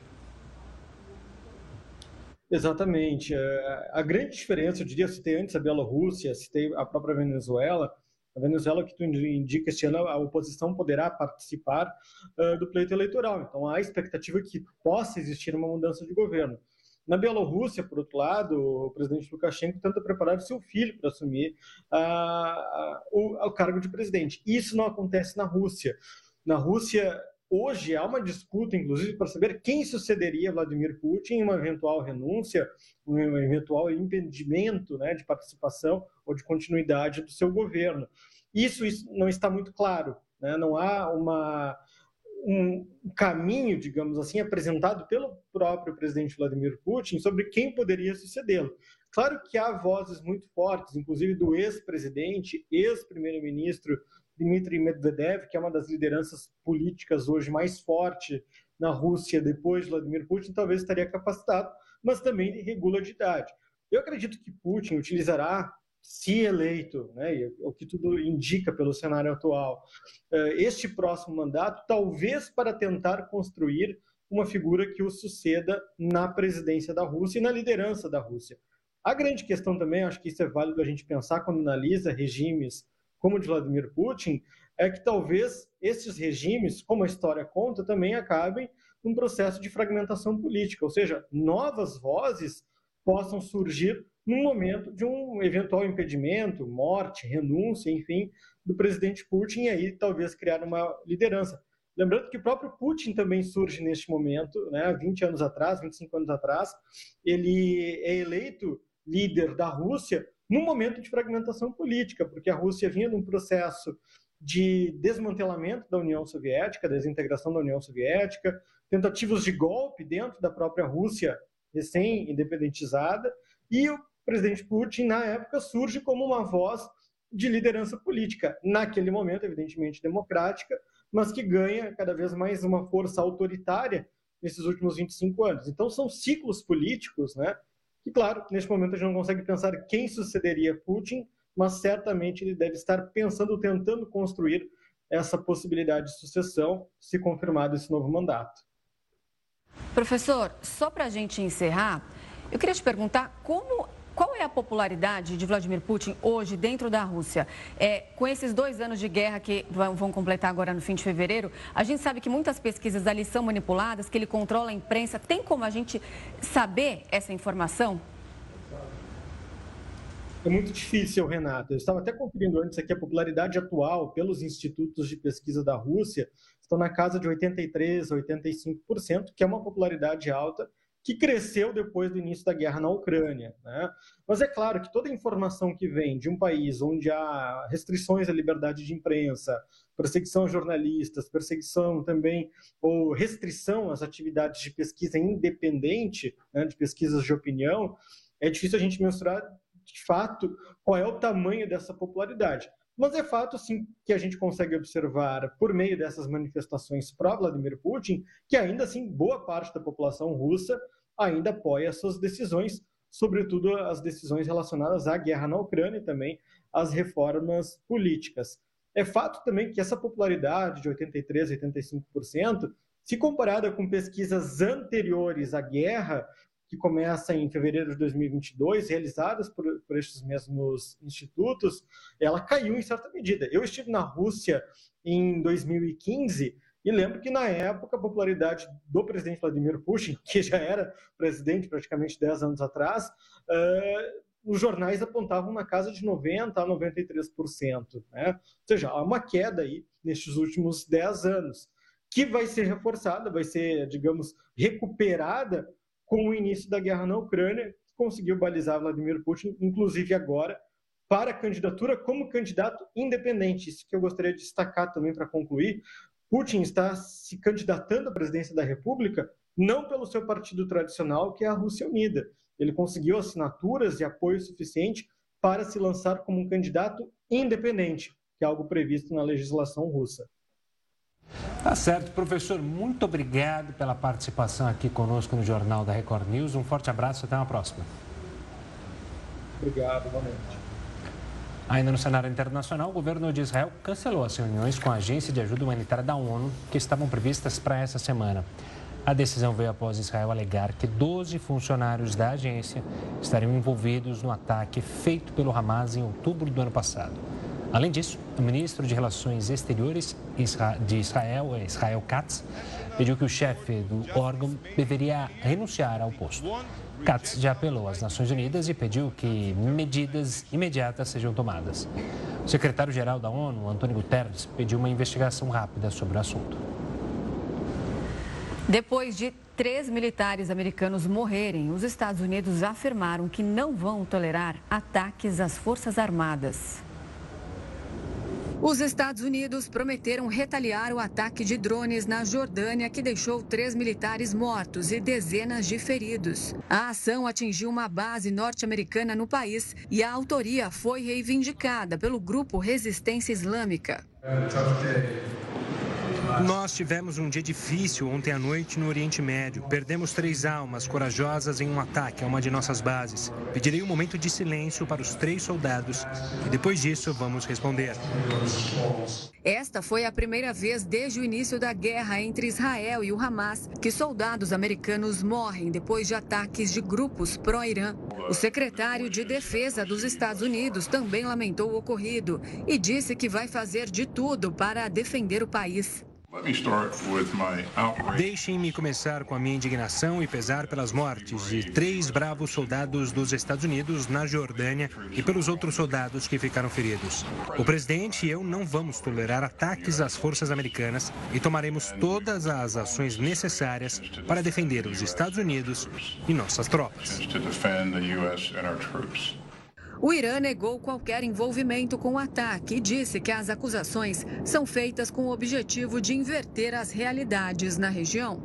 Exatamente. É, a grande diferença, eu diria, citei antes a Bielorrússia, citei a própria Venezuela, a Venezuela, que tu indica este ano, a oposição poderá participar uh, do pleito eleitoral. Então, há expectativa que possa existir uma mudança de governo. Na Bielorrússia, por outro lado, o presidente Lukashenko tenta preparar seu filho para assumir uh, o, o cargo de presidente. Isso não acontece na Rússia. Na Rússia, hoje há uma disputa, inclusive, para saber quem sucederia Vladimir Putin em uma eventual renúncia, um eventual impedimento né, de participação ou de continuidade do seu governo. Isso, isso não está muito claro. Né? Não há uma, um caminho, digamos assim, apresentado pelo próprio presidente Vladimir Putin sobre quem poderia sucedê-lo. Claro que há vozes muito fortes, inclusive do ex-presidente, ex-primeiro-ministro Dmitry Medvedev, que é uma das lideranças políticas hoje mais forte na Rússia depois de Vladimir Putin, talvez estaria capacitado, mas também regula de idade. Eu acredito que Putin utilizará, se eleito, né, o que tudo indica pelo cenário atual, eh, este próximo mandato, talvez para tentar construir uma figura que o suceda na presidência da Rússia e na liderança da Rússia. A grande questão também, acho que isso é válido a gente pensar quando analisa regimes como de Vladimir Putin, é que talvez esses regimes, como a história conta, também acabem num processo de fragmentação política, ou seja, novas vozes possam surgir no momento de um eventual impedimento, morte, renúncia, enfim, do presidente Putin e aí talvez criar uma liderança. Lembrando que o próprio Putin também surge neste momento, né, 20 anos atrás, 25 anos atrás, ele é eleito líder da Rússia num momento de fragmentação política, porque a Rússia vinha num processo de desmantelamento da União Soviética, desintegração da União Soviética, tentativas de golpe dentro da própria Rússia recém-independentizada, e o presidente Putin, na época, surge como uma voz de liderança política, naquele momento, evidentemente, democrática, mas que ganha cada vez mais uma força autoritária nesses últimos 25 anos. Então, são ciclos políticos né, e claro, neste momento a gente não consegue pensar quem sucederia Putin, mas certamente ele deve estar pensando, tentando construir essa possibilidade de sucessão, se confirmado esse novo mandato. Professor, só para a gente encerrar, eu queria te perguntar como qual é a popularidade de Vladimir Putin hoje dentro da Rússia? É, com esses dois anos de guerra que vão completar agora no fim de fevereiro, a gente sabe que muitas pesquisas ali são manipuladas, que ele controla a imprensa. Tem como a gente saber essa informação? é muito difícil, Renato. Eu estava até conferindo antes aqui a popularidade atual pelos institutos de pesquisa da Rússia, estão na casa de 83%, 85%, que é uma popularidade alta que cresceu depois do início da guerra na Ucrânia. Né? Mas é claro que toda informação que vem de um país onde há restrições à liberdade de imprensa, perseguição a jornalistas, perseguição também ou restrição às atividades de pesquisa independente, né, de pesquisas de opinião, é difícil a gente mensurar de fato qual é o tamanho dessa popularidade. Mas é fato, sim, que a gente consegue observar, por meio dessas manifestações pró-Vladimir Putin, que ainda assim boa parte da população russa ainda apoia suas decisões, sobretudo as decisões relacionadas à guerra na Ucrânia e também às reformas políticas. É fato também que essa popularidade de 83%, 85%, se comparada com pesquisas anteriores à guerra, que começa em fevereiro de 2022, realizadas por, por estes mesmos institutos, ela caiu em certa medida. Eu estive na Rússia em 2015 e lembro que na época a popularidade do presidente Vladimir Putin, que já era presidente praticamente 10 anos atrás, uh, os jornais apontavam na casa de 90% a 93%. Né? Ou seja, há uma queda aí nestes últimos 10 anos, que vai ser reforçada, vai ser, digamos, recuperada com o início da guerra na Ucrânia, conseguiu balizar Vladimir Putin, inclusive agora, para a candidatura como candidato independente. Isso que eu gostaria de destacar também para concluir. Putin está se candidatando à presidência da República não pelo seu partido tradicional, que é a Rússia Unida. Ele conseguiu assinaturas e apoio suficiente para se lançar como um candidato independente, que é algo previsto na legislação russa. Tá certo, professor. Muito obrigado pela participação aqui conosco no Jornal da Record News. Um forte abraço e até uma próxima. Obrigado, boa noite. Ainda no cenário internacional, o governo de Israel cancelou as reuniões com a Agência de Ajuda Humanitária da ONU que estavam previstas para essa semana. A decisão veio após Israel alegar que 12 funcionários da agência estariam envolvidos no ataque feito pelo Hamas em outubro do ano passado. Além disso, o ministro de Relações Exteriores de Israel, Israel Katz, pediu que o chefe do órgão deveria renunciar ao posto. Katz já apelou às Nações Unidas e pediu que medidas imediatas sejam tomadas. O secretário-geral da ONU, Antônio Guterres, pediu uma investigação rápida sobre o assunto. Depois de três militares americanos morrerem, os Estados Unidos afirmaram que não vão tolerar ataques às Forças Armadas. Os Estados Unidos prometeram retaliar o ataque de drones na Jordânia, que deixou três militares mortos e dezenas de feridos. A ação atingiu uma base norte-americana no país e a autoria foi reivindicada pelo grupo Resistência Islâmica. Nós tivemos um dia difícil ontem à noite no Oriente Médio. Perdemos três almas corajosas em um ataque a uma de nossas bases. Pedirei um momento de silêncio para os três soldados e depois disso vamos responder. Esta foi a primeira vez desde o início da guerra entre Israel e o Hamas que soldados americanos morrem depois de ataques de grupos pró-Irã. O secretário de Defesa dos Estados Unidos também lamentou o ocorrido e disse que vai fazer de tudo para defender o país. Deixem-me começar com a minha indignação e pesar pelas mortes de três bravos soldados dos Estados Unidos na Jordânia e pelos outros soldados que ficaram feridos. O presidente e eu não vamos tolerar ataques às forças americanas e tomaremos todas as ações necessárias para defender os Estados Unidos e nossas tropas. O Irã negou qualquer envolvimento com o ataque e disse que as acusações são feitas com o objetivo de inverter as realidades na região.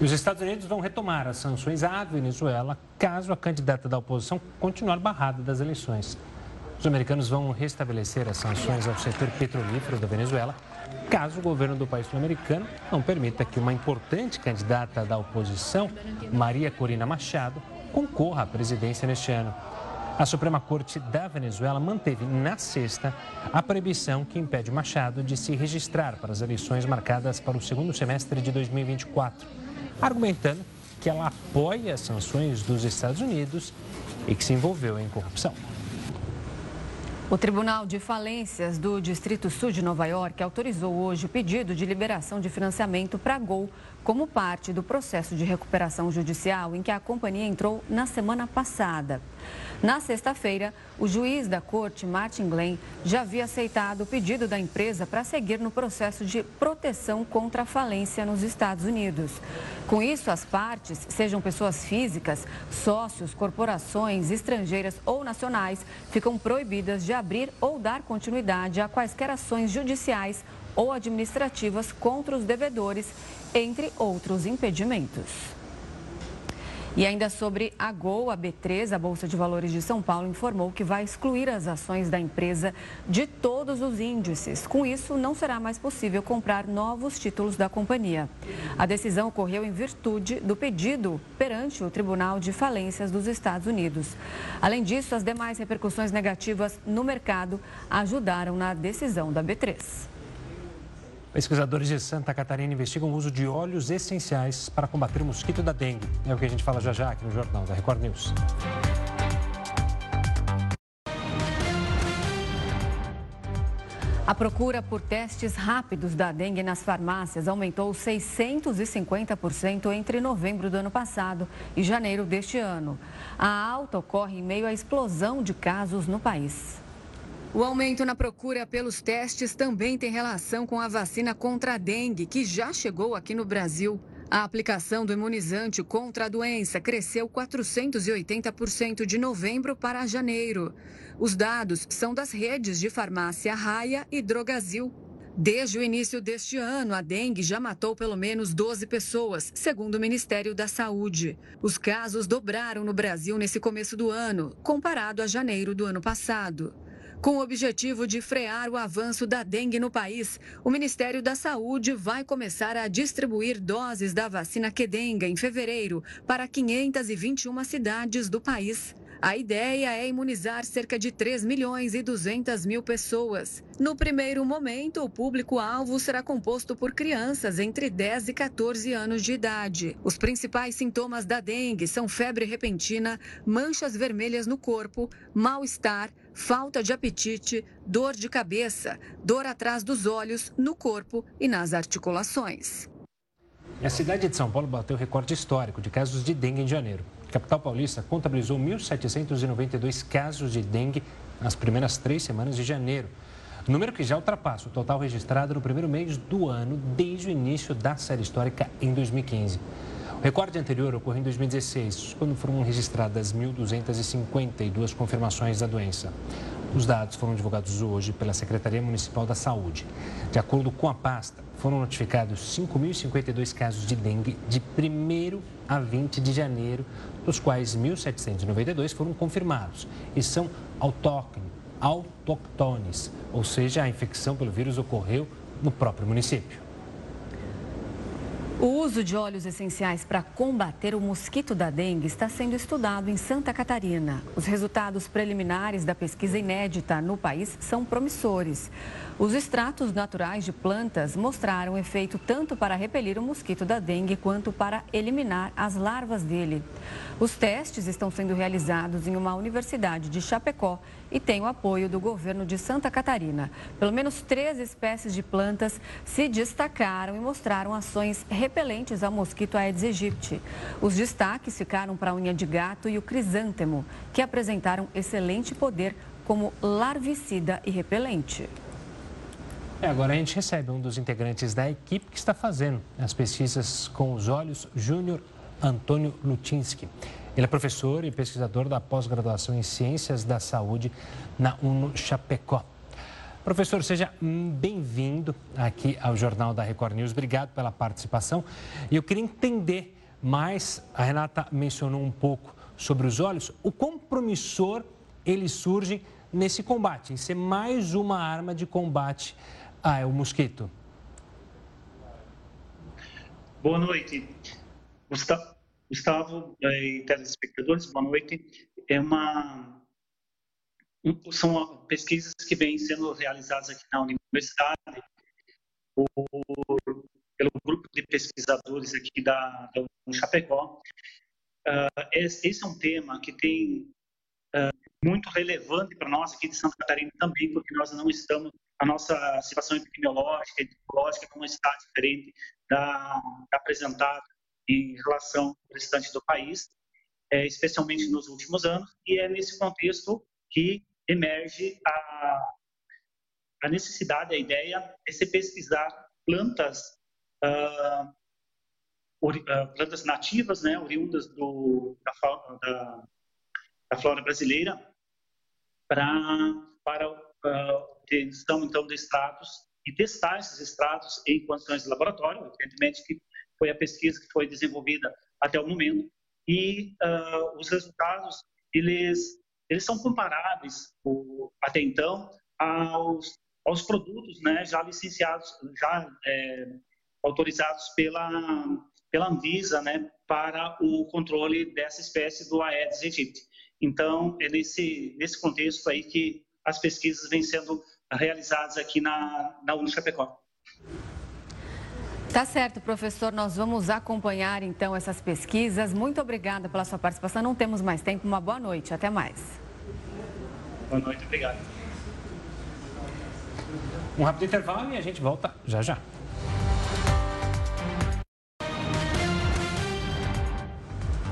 os Estados Unidos vão retomar as sanções à Venezuela caso a candidata da oposição continuar barrada das eleições. Os americanos vão restabelecer as sanções ao setor petrolífero da Venezuela caso o governo do país sul-americano não permita que uma importante candidata da oposição, Maria Corina Machado, concorra à presidência neste ano. A Suprema Corte da Venezuela manteve na sexta a proibição que impede Machado de se registrar para as eleições marcadas para o segundo semestre de 2024, argumentando que ela apoia as sanções dos Estados Unidos e que se envolveu em corrupção. O Tribunal de Falências do Distrito Sul de Nova York autorizou hoje o pedido de liberação de financiamento para Gol como parte do processo de recuperação judicial em que a companhia entrou na semana passada. Na sexta-feira, o juiz da corte, Martin Glenn, já havia aceitado o pedido da empresa para seguir no processo de proteção contra a falência nos Estados Unidos. Com isso, as partes, sejam pessoas físicas, sócios, corporações, estrangeiras ou nacionais, ficam proibidas de abrir ou dar continuidade a quaisquer ações judiciais ou administrativas contra os devedores, entre outros impedimentos. E ainda sobre a Gol, a B3, a Bolsa de Valores de São Paulo, informou que vai excluir as ações da empresa de todos os índices. Com isso, não será mais possível comprar novos títulos da companhia. A decisão ocorreu em virtude do pedido perante o Tribunal de Falências dos Estados Unidos. Além disso, as demais repercussões negativas no mercado ajudaram na decisão da B3. Pesquisadores de Santa Catarina investigam o uso de óleos essenciais para combater o mosquito da dengue. É o que a gente fala já já aqui no Jornal da Record News. A procura por testes rápidos da dengue nas farmácias aumentou 650% entre novembro do ano passado e janeiro deste ano. A alta ocorre em meio à explosão de casos no país. O aumento na procura pelos testes também tem relação com a vacina contra a dengue, que já chegou aqui no Brasil. A aplicação do imunizante contra a doença cresceu 480% de novembro para janeiro. Os dados são das redes de farmácia Raia e Drogazil. Desde o início deste ano, a dengue já matou pelo menos 12 pessoas, segundo o Ministério da Saúde. Os casos dobraram no Brasil nesse começo do ano, comparado a janeiro do ano passado. Com o objetivo de frear o avanço da dengue no país, o Ministério da Saúde vai começar a distribuir doses da vacina Quedenga em fevereiro para 521 cidades do país. A ideia é imunizar cerca de 3 milhões e 200 mil pessoas. No primeiro momento, o público-alvo será composto por crianças entre 10 e 14 anos de idade. Os principais sintomas da dengue são febre repentina, manchas vermelhas no corpo, mal-estar, falta de apetite, dor de cabeça, dor atrás dos olhos, no corpo e nas articulações. A cidade de São Paulo bateu recorde histórico de casos de dengue em janeiro. A capital paulista contabilizou 1.792 casos de dengue nas primeiras três semanas de janeiro. Número que já ultrapassa o total registrado no primeiro mês do ano, desde o início da série histórica em 2015. Recorde anterior ocorreu em 2016, quando foram registradas 1.252 confirmações da doença. Os dados foram divulgados hoje pela Secretaria Municipal da Saúde. De acordo com a pasta, foram notificados 5.052 casos de dengue de 1 a 20 de janeiro, dos quais 1.792 foram confirmados e são autóctones, ou seja, a infecção pelo vírus ocorreu no próprio município. O uso de óleos essenciais para combater o mosquito da dengue está sendo estudado em Santa Catarina. Os resultados preliminares da pesquisa inédita no país são promissores. Os extratos naturais de plantas mostraram efeito tanto para repelir o mosquito da dengue quanto para eliminar as larvas dele. Os testes estão sendo realizados em uma universidade de Chapecó e têm o apoio do governo de Santa Catarina. Pelo menos três espécies de plantas se destacaram e mostraram ações repelentes ao mosquito Aedes aegypti. Os destaques ficaram para a unha de gato e o crisântemo, que apresentaram excelente poder como larvicida e repelente. É, agora a gente recebe um dos integrantes da equipe que está fazendo as pesquisas com os olhos, Júnior Antônio Lutinski. Ele é professor e pesquisador da pós-graduação em Ciências da Saúde na UNO Chapecó. Professor, seja bem-vindo aqui ao Jornal da Record News. Obrigado pela participação. E eu queria entender mais, a Renata mencionou um pouco sobre os olhos, o quão promissor eles surgem nesse combate, em ser mais uma arma de combate ah, é o mosquito. Boa noite. Gustavo, e telespectadores, boa noite. É uma são pesquisas que vêm sendo realizadas aqui na universidade por, pelo grupo de pesquisadores aqui da, da Chapecó. Uh, esse é um tema que tem uh, muito relevante para nós aqui de Santa Catarina também, porque nós não estamos a nossa situação epidemiológica e epidemiológica não está diferente da, da apresentada em relação ao restante do país, é, especialmente nos últimos anos, e é nesse contexto que emerge a, a necessidade, a ideia é se pesquisar plantas, uh, plantas nativas, né, oriundas do, da, da, da flora brasileira, pra, para uh, obtenção, então, de extratos e testar esses extratos em condições de laboratório, evidentemente que foi a pesquisa que foi desenvolvida até o momento, e uh, os resultados, eles, eles são comparáveis, até então, aos, aos produtos né, já licenciados, já é, autorizados pela, pela Anvisa né, para o controle dessa espécie do Aedes aegypti. Então, é nesse, nesse contexto aí que as pesquisas vêm sendo realizadas aqui na, na Unichapecó. Tá certo, professor. Nós vamos acompanhar então essas pesquisas. Muito obrigada pela sua participação. Não temos mais tempo. Uma boa noite. Até mais. Boa noite. Obrigado. Um rápido intervalo e a gente volta já já.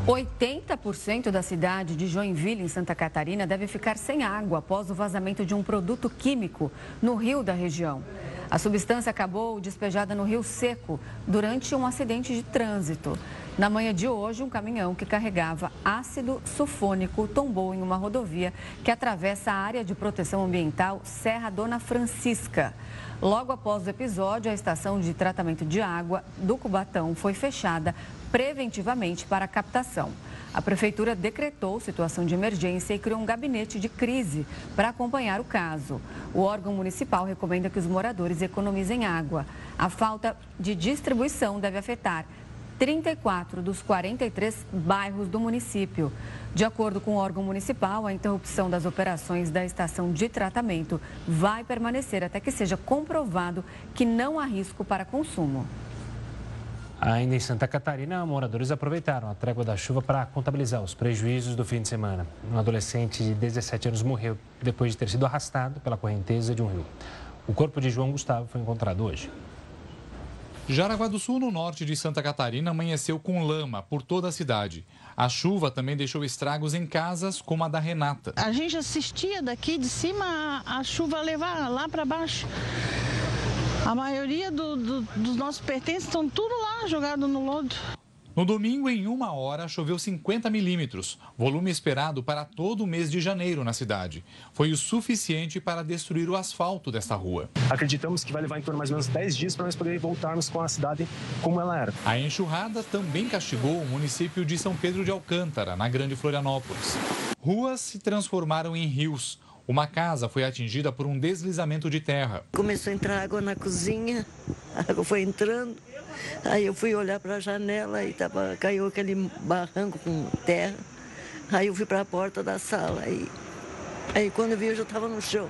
80% da cidade de Joinville, em Santa Catarina, deve ficar sem água após o vazamento de um produto químico no rio da região. A substância acabou despejada no Rio Seco durante um acidente de trânsito. Na manhã de hoje, um caminhão que carregava ácido sulfônico tombou em uma rodovia que atravessa a área de proteção ambiental Serra Dona Francisca. Logo após o episódio, a estação de tratamento de água do Cubatão foi fechada preventivamente para captação. A prefeitura decretou situação de emergência e criou um gabinete de crise para acompanhar o caso. O órgão municipal recomenda que os moradores economizem água. A falta de distribuição deve afetar 34 dos 43 bairros do município. De acordo com o órgão municipal, a interrupção das operações da estação de tratamento vai permanecer até que seja comprovado que não há risco para consumo. Ainda em Santa Catarina, moradores aproveitaram a trégua da chuva para contabilizar os prejuízos do fim de semana. Um adolescente de 17 anos morreu depois de ter sido arrastado pela correnteza de um rio. O corpo de João Gustavo foi encontrado hoje. Jaraguá do Sul, no norte de Santa Catarina, amanheceu com lama por toda a cidade. A chuva também deixou estragos em casas como a da Renata. A gente assistia daqui de cima a, chuva levar lá para baixo. A maioria do, do, dos nossos pertences estão tudo lá jogado no lodo. No domingo, em uma hora, choveu 50 milímetros, volume esperado para todo o mês de janeiro na cidade. Foi o suficiente para destruir o asfalto desta rua. Acreditamos que vai levar em torno de mais ou menos 10 dias para nós podermos voltarmos com a cidade como ela era. A enxurrada também castigou o município de São Pedro de Alcântara, na Grande Florianópolis. Ruas se transformaram em rios. Uma casa foi atingida por um deslizamento de terra. Começou a entrar água na cozinha, a água foi entrando. Aí eu fui olhar para a janela e tava, caiu aquele barranco com terra. Aí eu fui para a porta da sala. Aí, aí quando eu vi, eu já estava no chão.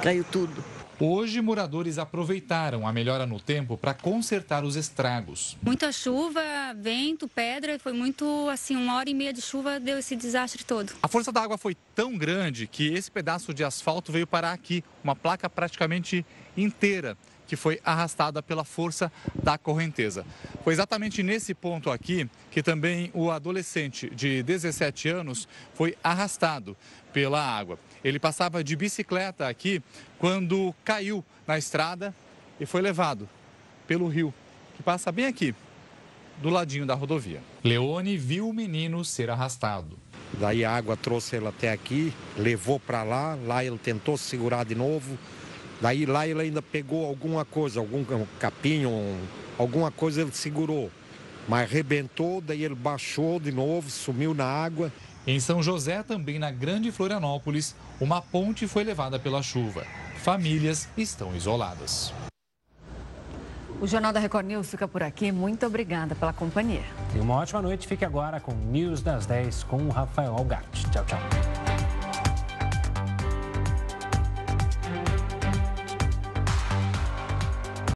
Caiu tudo. Hoje, moradores aproveitaram a melhora no tempo para consertar os estragos. Muita chuva, vento, pedra, foi muito assim, uma hora e meia de chuva deu esse desastre todo. A força da água foi tão grande que esse pedaço de asfalto veio parar aqui, uma placa praticamente inteira que foi arrastada pela força da correnteza. Foi exatamente nesse ponto aqui que também o adolescente de 17 anos foi arrastado pela água. Ele passava de bicicleta aqui quando caiu na estrada e foi levado pelo rio, que passa bem aqui, do ladinho da rodovia. Leone viu o menino ser arrastado. Daí a água trouxe ele até aqui, levou para lá, lá ele tentou segurar de novo, Daí lá ele ainda pegou alguma coisa, algum capinho, alguma coisa ele segurou. Mas arrebentou, daí ele baixou de novo, sumiu na água. Em São José, também na Grande Florianópolis, uma ponte foi levada pela chuva. Famílias estão isoladas. O Jornal da Record News fica por aqui. Muito obrigada pela companhia. E uma ótima noite. Fique agora com News das 10 com o Rafael Algatti. Tchau, tchau.